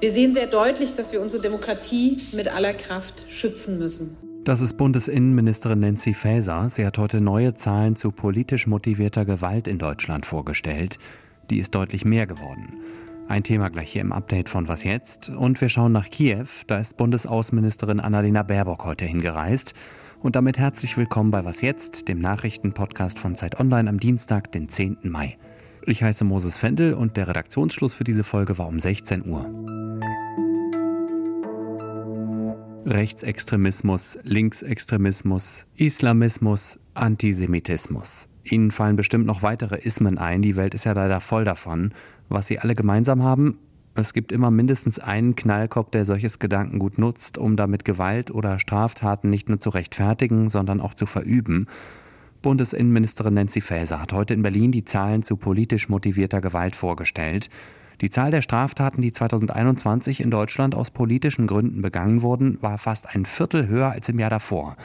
Wir sehen sehr deutlich, dass wir unsere Demokratie mit aller Kraft schützen müssen. Das ist Bundesinnenministerin Nancy Faeser. Sie hat heute neue Zahlen zu politisch motivierter Gewalt in Deutschland vorgestellt. Die ist deutlich mehr geworden. Ein Thema gleich hier im Update von Was jetzt? Und wir schauen nach Kiew. Da ist Bundesaußenministerin Annalena Baerbock heute hingereist. Und damit herzlich willkommen bei Was jetzt, dem Nachrichtenpodcast von Zeit Online am Dienstag, den 10. Mai. Ich heiße Moses Fendel und der Redaktionsschluss für diese Folge war um 16 Uhr. Rechtsextremismus, Linksextremismus, Islamismus, Antisemitismus. Ihnen fallen bestimmt noch weitere Ismen ein, die Welt ist ja leider voll davon. Was sie alle gemeinsam haben, es gibt immer mindestens einen Knallkopf, der solches Gedankengut nutzt, um damit Gewalt oder Straftaten nicht nur zu rechtfertigen, sondern auch zu verüben. Bundesinnenministerin Nancy Faeser hat heute in Berlin die Zahlen zu politisch motivierter Gewalt vorgestellt. Die Zahl der Straftaten, die 2021 in Deutschland aus politischen Gründen begangen wurden, war fast ein Viertel höher als im Jahr davor.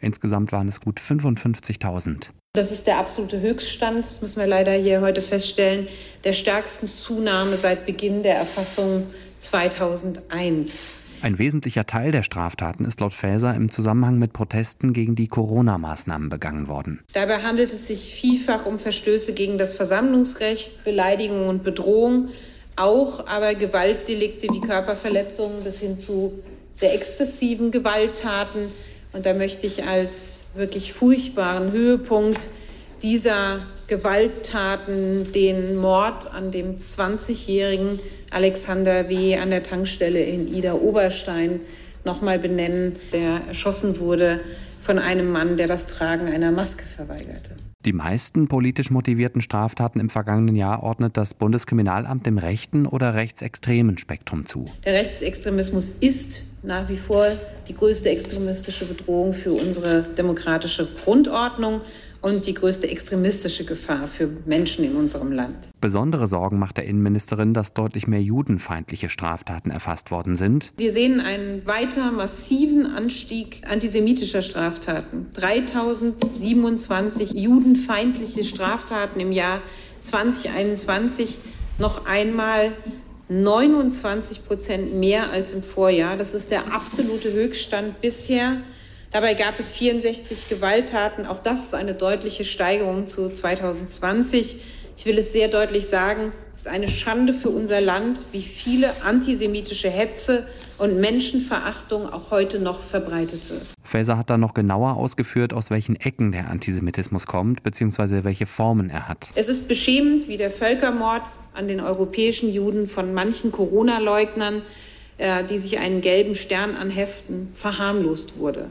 Insgesamt waren es gut 55.000. Das ist der absolute Höchststand, das müssen wir leider hier heute feststellen, der stärksten Zunahme seit Beginn der Erfassung 2001. Ein wesentlicher Teil der Straftaten ist laut Faeser im Zusammenhang mit Protesten gegen die Corona-Maßnahmen begangen worden. Dabei handelt es sich vielfach um Verstöße gegen das Versammlungsrecht, Beleidigung und Bedrohung, auch aber Gewaltdelikte wie Körperverletzungen bis hin zu sehr exzessiven Gewalttaten. Und da möchte ich als wirklich furchtbaren Höhepunkt dieser Gewalttaten den Mord an dem 20-jährigen Alexander W. an der Tankstelle in Ida Oberstein nochmal benennen, der erschossen wurde von einem Mann, der das Tragen einer Maske verweigerte. Die meisten politisch motivierten Straftaten im vergangenen Jahr ordnet das Bundeskriminalamt dem rechten oder rechtsextremen Spektrum zu. Der Rechtsextremismus ist nach wie vor die größte extremistische Bedrohung für unsere demokratische Grundordnung und die größte extremistische Gefahr für Menschen in unserem Land. Besondere Sorgen macht der Innenministerin, dass deutlich mehr judenfeindliche Straftaten erfasst worden sind. Wir sehen einen weiter massiven Anstieg antisemitischer Straftaten. 3027 judenfeindliche Straftaten im Jahr 2021. Noch einmal 29 Prozent mehr als im Vorjahr. Das ist der absolute Höchststand bisher. Dabei gab es 64 Gewalttaten. Auch das ist eine deutliche Steigerung zu 2020. Ich will es sehr deutlich sagen, es ist eine Schande für unser Land, wie viele antisemitische Hetze und Menschenverachtung auch heute noch verbreitet wird. Faeser hat dann noch genauer ausgeführt, aus welchen Ecken der Antisemitismus kommt, beziehungsweise welche Formen er hat. Es ist beschämend, wie der Völkermord an den europäischen Juden von manchen Corona-Leugnern, äh, die sich einen gelben Stern anheften, verharmlost wurde.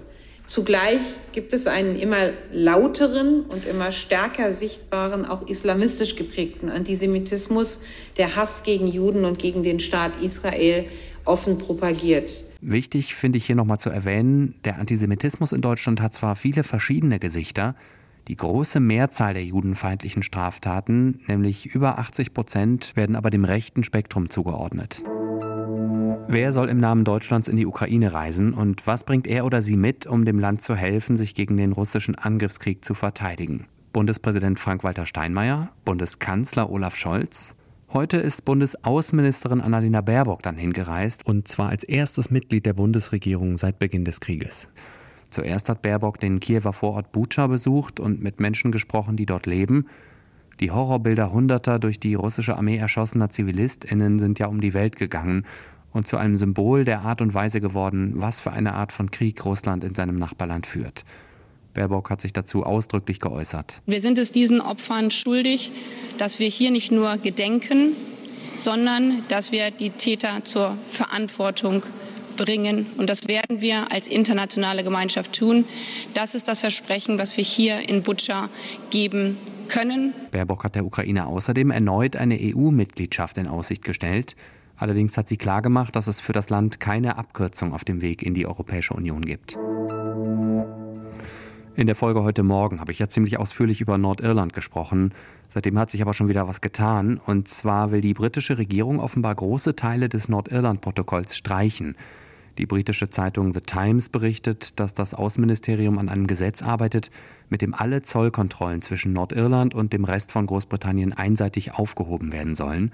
Zugleich gibt es einen immer lauteren und immer stärker sichtbaren, auch islamistisch geprägten Antisemitismus, der Hass gegen Juden und gegen den Staat Israel offen propagiert. Wichtig finde ich hier nochmal zu erwähnen, der Antisemitismus in Deutschland hat zwar viele verschiedene Gesichter, die große Mehrzahl der judenfeindlichen Straftaten, nämlich über 80 Prozent, werden aber dem rechten Spektrum zugeordnet. Wer soll im Namen Deutschlands in die Ukraine reisen und was bringt er oder sie mit, um dem Land zu helfen, sich gegen den russischen Angriffskrieg zu verteidigen? Bundespräsident Frank-Walter Steinmeier, Bundeskanzler Olaf Scholz. Heute ist Bundesaußenministerin Annalena Baerbock dann hingereist und zwar als erstes Mitglied der Bundesregierung seit Beginn des Krieges. Zuerst hat Baerbock den Kiewer Vorort Bucha besucht und mit Menschen gesprochen, die dort leben. Die Horrorbilder hunderter durch die russische Armee erschossener ZivilistInnen sind ja um die Welt gegangen und zu einem Symbol der Art und Weise geworden, was für eine Art von Krieg Russland in seinem Nachbarland führt. Baerbock hat sich dazu ausdrücklich geäußert. Wir sind es diesen Opfern schuldig, dass wir hier nicht nur gedenken, sondern dass wir die Täter zur Verantwortung bringen. Und das werden wir als internationale Gemeinschaft tun. Das ist das Versprechen, was wir hier in Butscha geben können. Baerbock hat der Ukraine außerdem erneut eine EU-Mitgliedschaft in Aussicht gestellt. Allerdings hat sie klargemacht, dass es für das Land keine Abkürzung auf dem Weg in die Europäische Union gibt. In der Folge heute Morgen habe ich ja ziemlich ausführlich über Nordirland gesprochen. Seitdem hat sich aber schon wieder was getan. Und zwar will die britische Regierung offenbar große Teile des Nordirland-Protokolls streichen. Die britische Zeitung The Times berichtet, dass das Außenministerium an einem Gesetz arbeitet, mit dem alle Zollkontrollen zwischen Nordirland und dem Rest von Großbritannien einseitig aufgehoben werden sollen.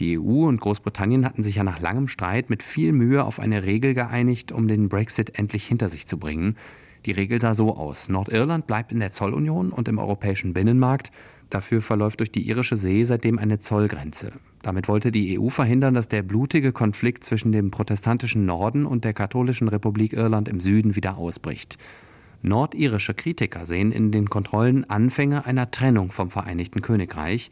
Die EU und Großbritannien hatten sich ja nach langem Streit mit viel Mühe auf eine Regel geeinigt, um den Brexit endlich hinter sich zu bringen. Die Regel sah so aus. Nordirland bleibt in der Zollunion und im europäischen Binnenmarkt. Dafür verläuft durch die irische See seitdem eine Zollgrenze. Damit wollte die EU verhindern, dass der blutige Konflikt zwischen dem protestantischen Norden und der katholischen Republik Irland im Süden wieder ausbricht. Nordirische Kritiker sehen in den Kontrollen Anfänge einer Trennung vom Vereinigten Königreich.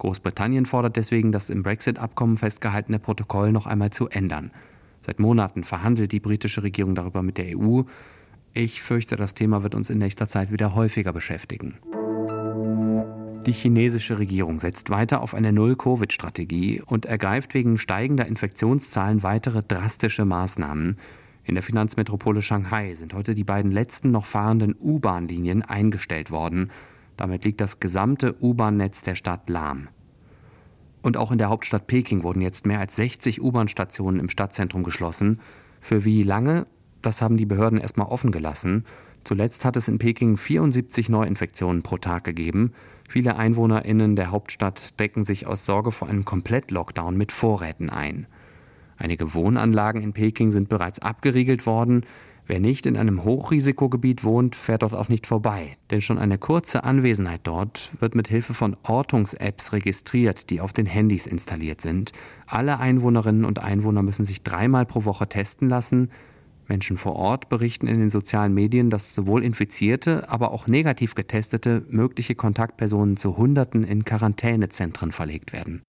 Großbritannien fordert deswegen, das im Brexit-Abkommen festgehaltene Protokoll noch einmal zu ändern. Seit Monaten verhandelt die britische Regierung darüber mit der EU. Ich fürchte, das Thema wird uns in nächster Zeit wieder häufiger beschäftigen. Die chinesische Regierung setzt weiter auf eine Null-Covid-Strategie und ergreift wegen steigender Infektionszahlen weitere drastische Maßnahmen. In der Finanzmetropole Shanghai sind heute die beiden letzten noch fahrenden U-Bahn-Linien eingestellt worden. Damit liegt das gesamte U-Bahn-Netz der Stadt lahm. Und auch in der Hauptstadt Peking wurden jetzt mehr als 60 U-Bahn-Stationen im Stadtzentrum geschlossen. Für wie lange? Das haben die Behörden erstmal offen gelassen. Zuletzt hat es in Peking 74 Neuinfektionen pro Tag gegeben. Viele EinwohnerInnen der Hauptstadt decken sich aus Sorge vor einem Komplett-Lockdown mit Vorräten ein. Einige Wohnanlagen in Peking sind bereits abgeriegelt worden. Wer nicht in einem Hochrisikogebiet wohnt, fährt dort auch nicht vorbei. Denn schon eine kurze Anwesenheit dort wird mit Hilfe von Ortungs-Apps registriert, die auf den Handys installiert sind. Alle Einwohnerinnen und Einwohner müssen sich dreimal pro Woche testen lassen. Menschen vor Ort berichten in den sozialen Medien, dass sowohl Infizierte, aber auch negativ getestete mögliche Kontaktpersonen zu Hunderten in Quarantänezentren verlegt werden.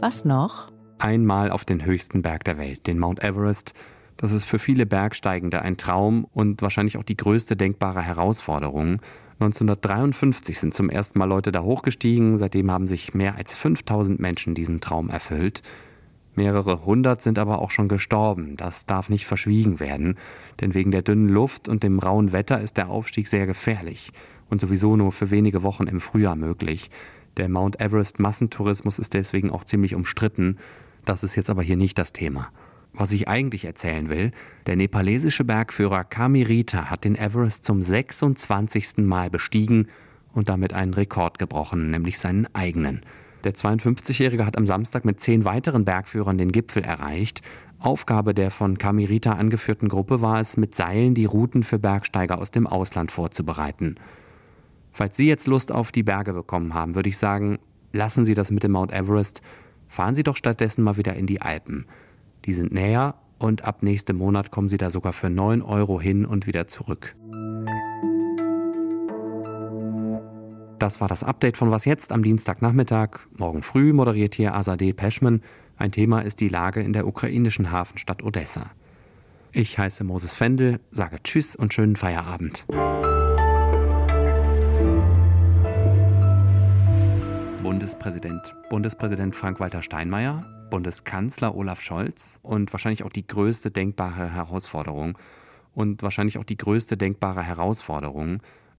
Was noch? Einmal auf den höchsten Berg der Welt, den Mount Everest. Das ist für viele Bergsteigende ein Traum und wahrscheinlich auch die größte denkbare Herausforderung. 1953 sind zum ersten Mal Leute da hochgestiegen, seitdem haben sich mehr als 5000 Menschen diesen Traum erfüllt. Mehrere hundert sind aber auch schon gestorben. Das darf nicht verschwiegen werden, denn wegen der dünnen Luft und dem rauen Wetter ist der Aufstieg sehr gefährlich und sowieso nur für wenige Wochen im Frühjahr möglich. Der Mount Everest Massentourismus ist deswegen auch ziemlich umstritten das ist jetzt aber hier nicht das Thema. Was ich eigentlich erzählen will, der nepalesische Bergführer Kamirita hat den Everest zum 26. Mal bestiegen und damit einen Rekord gebrochen, nämlich seinen eigenen. Der 52-Jährige hat am Samstag mit zehn weiteren Bergführern den Gipfel erreicht. Aufgabe der von Kamirita angeführten Gruppe war es, mit Seilen die Routen für Bergsteiger aus dem Ausland vorzubereiten. Falls Sie jetzt Lust auf die Berge bekommen haben, würde ich sagen, lassen Sie das mit dem Mount Everest Fahren Sie doch stattdessen mal wieder in die Alpen. Die sind näher und ab nächstem Monat kommen Sie da sogar für 9 Euro hin und wieder zurück. Das war das Update von Was jetzt am Dienstagnachmittag. Morgen früh moderiert hier Azadeh Peschman. Ein Thema ist die Lage in der ukrainischen Hafenstadt Odessa. Ich heiße Moses Fendel, sage Tschüss und schönen Feierabend. Bundespräsident, Bundespräsident Frank-Walter Steinmeier, Bundeskanzler Olaf Scholz und wahrscheinlich auch die größte denkbare Herausforderung und wahrscheinlich auch die größte denkbare Herausforderung